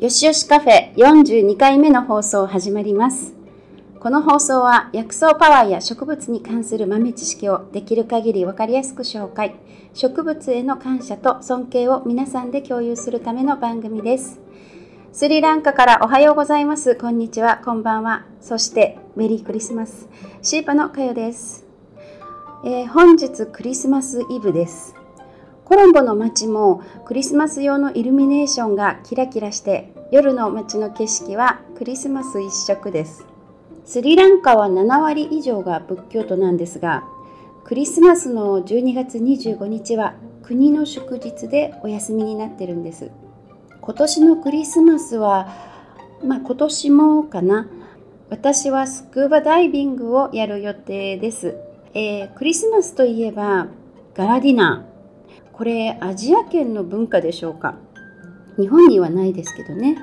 よしよしカフェ42回目の放送始まります。この放送は薬草パワーや植物に関する豆知識をできる限りわかりやすく紹介、植物への感謝と尊敬を皆さんで共有するための番組です。スリランカからおはようございます。こんにちは、こんばんは。そしてメリークリスマス。シーパのかよです。えー本日クリスマスイブです。コロンボの街もクリスマス用のイルミネーションがキラキラして夜の街の景色はクリスマス一色です。スリランカは7割以上が仏教徒なんですがクリスマスの12月25日は国の祝日でお休みになってるんです。今年のクリスマスはまあ今年もかな私はスクーバダイビングをやる予定です。えークリスマスといえばガラディナー。これアジア圏の文化でしょうか日本にはないですけどね。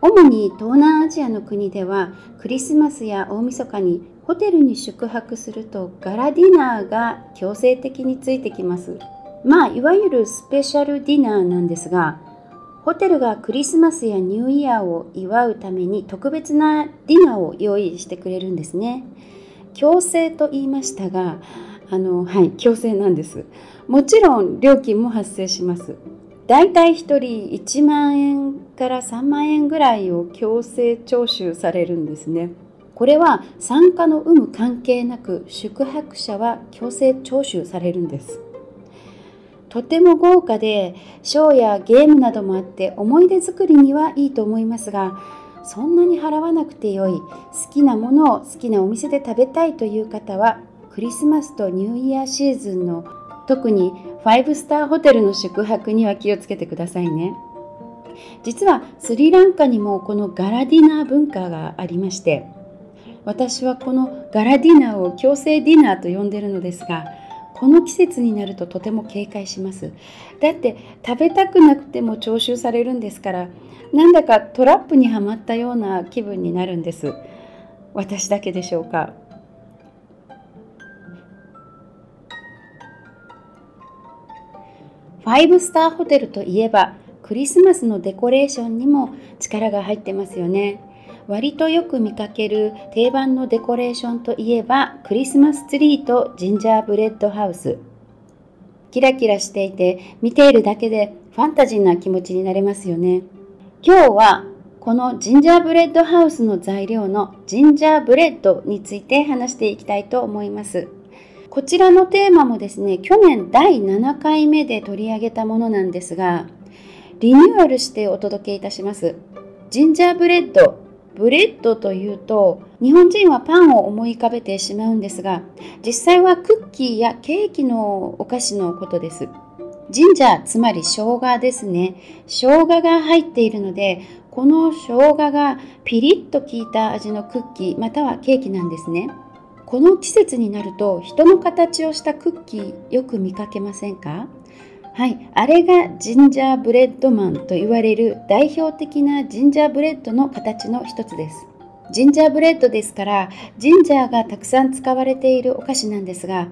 主に東南アジアの国ではクリスマスや大晦日にホテルに宿泊するとガラディナーが強制的についてきます。まあいわゆるスペシャルディナーなんですがホテルがクリスマスやニューイヤーを祝うために特別なディナーを用意してくれるんですね。強制と言いましたがあのはい強制なんです。もちろん料金も発生します。だいたい1人1万円から3万円ぐらいを強制徴収されるんですね。これは参加の有無関係なく宿泊者は強制徴収されるんです。とても豪華でショーやゲームなどもあって思い出作りにはいいと思いますがそんなに払わなくてよい好きなものを好きなお店で食べたいという方はクリスマスとニューイヤーシーズンの特に5スターホテルの宿泊には気をつけてくださいね。実はスリランカにもこのガラディナー文化がありまして私はこのガラディナーを強制ディナーと呼んでるのですがこの季節になるととても警戒します。だって食べたくなくても徴収されるんですからなんだかトラップにはまったような気分になるんです。私だけでしょうか。5スターホテルといえばクリスマスのデコレーションにも力が入ってますよね。割とよく見かける定番のデコレーションといえばクリスマスツリーとジンジャーブレッドハウス。キラキラしていて見ているだけでファンタジーな気持ちになれますよね。今日はこのジンジャーブレッドハウスの材料のジンジャーブレッドについて話していきたいと思います。こちらのテーマもですね、去年第7回目で取り上げたものなんですが、リニューアルしてお届けいたします。ジンジャーブレッド。ブレッドというと、日本人はパンを思い浮かべてしまうんですが、実際はクッキーやケーキのお菓子のことです。ジンジャー、つまり生姜ですね。生姜が入っているので、この生姜がピリッと効いた味のクッキーまたはケーキなんですね。この季節になると人の形をしたクッキーよく見かけませんか？はい、あれがジンジャーブレッドマンと言われる代表的なジンジャーブレッドの形の一つです。ジンジャーブレッドですからジンジャーがたくさん使われているお菓子なんですが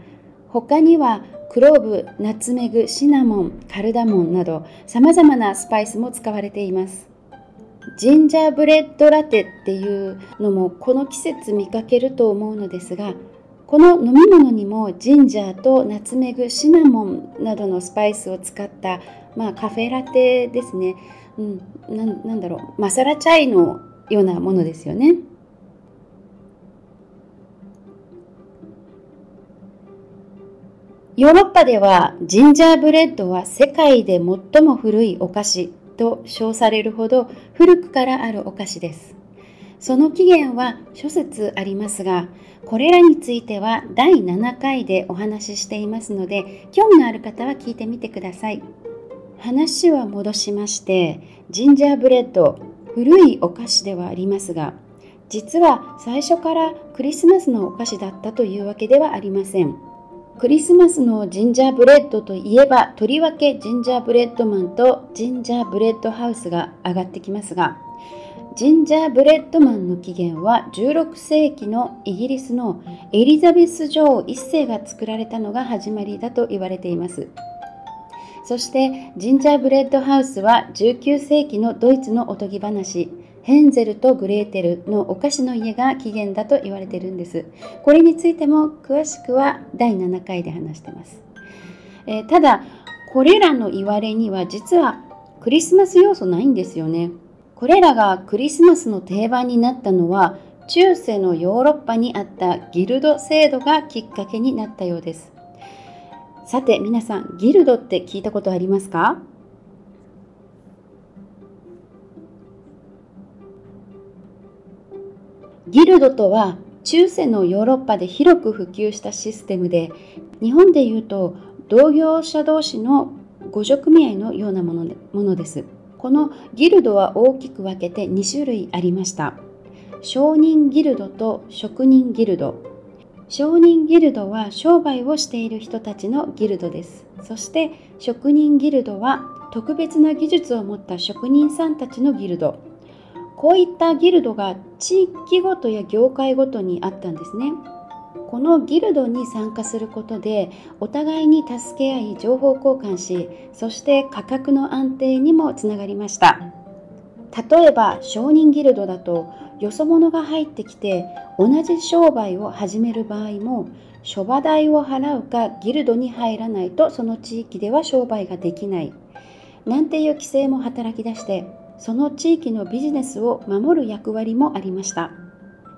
他にはクローブ、ナツメグ、シナモン、カルダモンなど様々なスパイスも使われています。ジンジャーブレッドラテっていうのもこの季節見かけると思うのですがこの飲み物にもジンジャーとナツメグシナモンなどのスパイスを使った、まあ、カフェラテですね、うん、なんなんだろう。マサラチャイのようなものですよね。ヨーロッパではジンジャーブレッドは世界で最も古いお菓子。と称されるほど古くからあるお菓子です。その起源は諸説ありますが、これらについては第7回でお話ししていますので、興味のある方は聞いてみてください。話は戻しまして、ジンジャーブレッド、古いお菓子ではありますが、実は最初からクリスマスのお菓子だったというわけではありません。クリスマスのジンジャーブレッドといえば、とりわけジンジャーブレッドマンとジンジャーブレッドハウスが上がってきますが、ジンジャーブレッドマンの起源は16世紀のイギリスのエリザベス女王1世が作られたのが始まりだと言われています。そしてジンジャーブレッドハウスは19世紀のドイツのおとぎ話ヘンゼルとグレーテルのお菓子の家が起源だと言われてるんです。これについても詳しくは第7回で話してます、えー、ただこれらの言われには実はクリスマス要素ないんですよね。これらがクリスマスの定番になったのは中世のヨーロッパにあったギルド制度がきっかけになったようです。さて皆さんギルドって聞いたことありますか？ギルドとは中世のヨーロッパで広く普及したシステムで日本でいうと同業者同士の互助組合のようなものものです。このギルドは大きく分けて2種類ありました。商人ギルドと職人ギルド。商人ギルドは商売をしている人たちのギルドです。そして職人ギルドは特別な技術を持った職人さんたちのギルド。こういったギルドが地域ごとや業界ごとにあったんですね。このギルドに参加することでお互いに助け合い情報交換しそして価格の安定にもつながりました例えば商人ギルドだとよそ者が入ってきて同じ商売を始める場合も諸場代を払うかギルドに入らないとその地域では商売ができないなんていう規制も働き出してその地域のビジネスを守る役割もありました。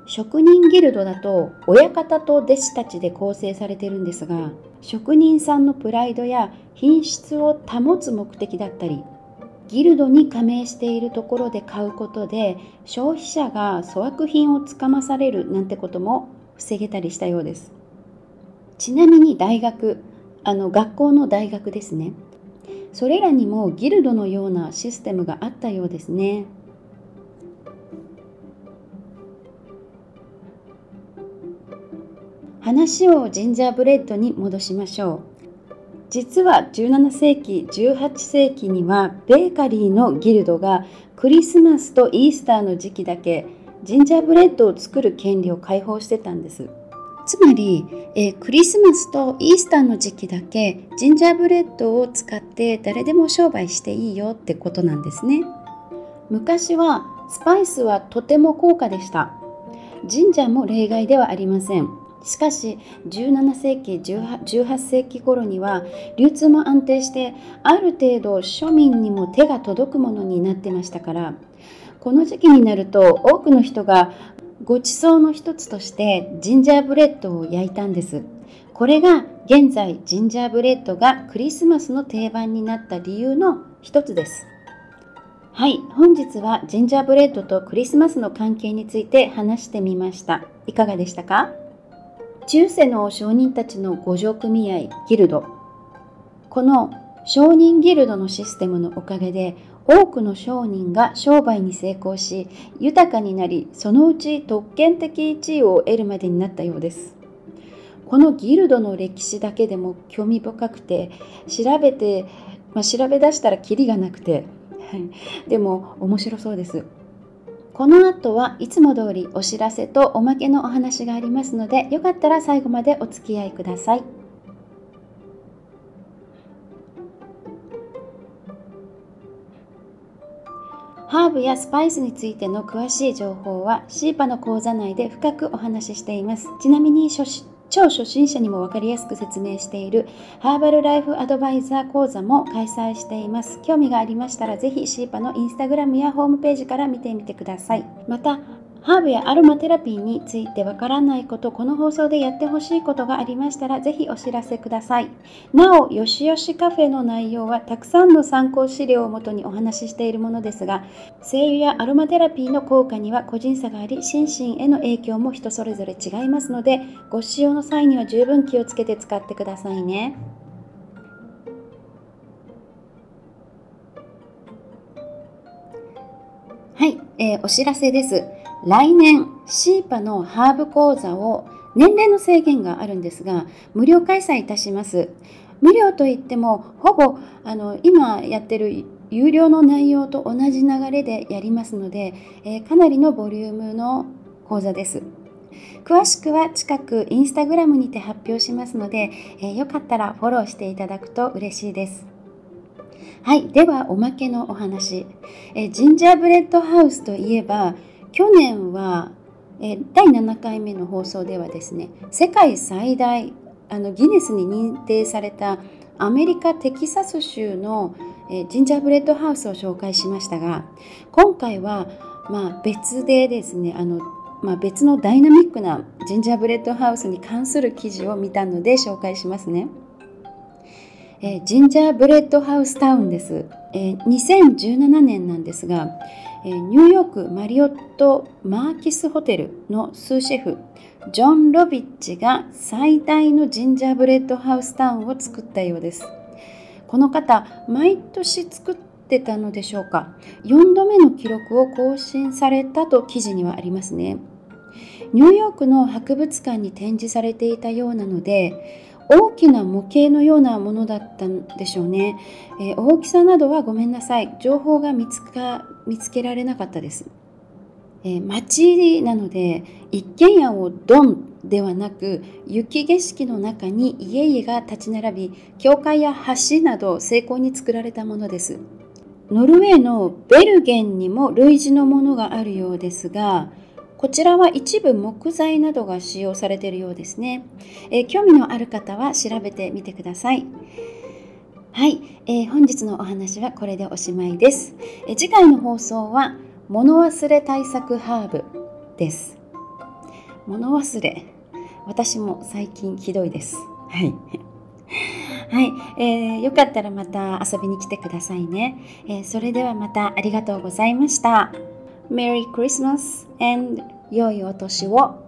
職人ギルドだと親方と弟子たちで構成されてるんですが職人さんのプライドや品質を保つ目的だったりギルドに加盟しているところで買うことで消費者が粗悪品をつかまされるなんてことも防げたりしたようです。ちなみに大学あの学校の大学ですね。それらにもギルドのようなシステムがあったようですね。話をジンジャーブレッドに戻しましょう。実は17世紀18世紀にはベーカリーのギルドがクリスマスとイースターの時期だけジンジャーブレッドを作る権利を解放してたんです。つまり、えー、クリスマスとイースターの時期だけジンジャーブレッドを使って誰でも商売していいよってことなんですね。昔はスパイスはとても高価でした。ジンジャーも例外ではありません。しかし17世紀 18, 18世紀頃には流通も安定してある程度庶民にも手が届くものになってましたからこの時期になると多くの人がごちそうの一つとしてジンジャーブレッドを焼いたんです。これが現在ジンジャーブレッドがクリスマスの定番になった理由の一つです。はい、本日はジンジャーブレッドとクリスマスの関係について話してみました。いかがでしたか？中世の商人たちの互助組合ギルド。この商人ギルドのシステムのおかげで多くの商人が商売に成功し豊かになりそのうち特権的地位を得るまでになったようです。このギルドの歴史だけでも興味深くて調べて、まあ、調べ出したらキリがなくてでも面白そうです。この後はいつも通りお知らせとおまけのお話がありますのでよかったら最後までお付き合いください。ハーブやスパイスについての詳しい情報はシーパの講座内で深くお話ししています。ちなみに超初心者にも分かりやすく説明しているハーバルライフアドバイザー講座も開催しています。興味がありましたらぜひシーパのインスタグラムやホームページから見てみてください。また、ハーブやアロマテラピーについてわからないこと、この放送でやってほしいことがありましたら、ぜひお知らせください。なお、よしよしカフェの内容はたくさんの参考資料をもとにお話ししているものですが、精油やアロマテラピーの効果には個人差があり、心身への影響も人それぞれ違いますので、ご使用の際には十分気をつけて使ってくださいね。はい、えー、お知らせです。来年シーパのハーブ講座を年齢の制限があるんですが無料開催いたします。無料といってもほぼあの今やってる有料の内容と同じ流れでやりますので、えー、かなりのボリュームの講座です。詳しくは近くインスタグラムにて発表しますので、えー、よかったらフォローしていただくと嬉しいです。はい、ではおまけのお話。えジンジャーブレッドハウスといえば、去年はえ第7回目の放送ではですね、世界最大あのギネスに認定されたアメリカ・テキサス州の、えジンジャーブレッドハウスを紹介しましたが今回は、まあ、別でですねあの、まあ、別のダイナミックなジンジャーブレッドハウスに関する記事を見たので紹介しますね。えジンジャーブレッドハウスタウンです、え2017年なんですが、えニューヨークマリオット・マーキスホテルのスーシェフジョン・ロビッチが最大のジンジャーブレッドハウスタウンを作ったようです。この方、毎年作ってたのでしょうか。4度目の記録を更新されたと記事にはありますね。ニューヨークの博物館に展示されていたようなので、大きな模型のようなものだったんでしょうね。えー、大きさなどはごめんなさい。情報が見つか見つけられなかったです。えー、町なので一軒家をドンではなく雪景色の中に家々が立ち並び教会や橋など精巧に作られたものですノルウェーのベルゲンにも類似のものがあるようですがこちらは一部木材などが使用されているようですね、えー、興味のある方は調べてみてください。はい、えー、本日のお話はこれでおしまいです、え次回の放送は物忘れ対策ハーブです。物忘れ。私も最近ひどいです。はい。はい、えー、よかったらまた遊びに来てくださいね、えー、それではまたありがとうございました Merry Christmas and 良いお年を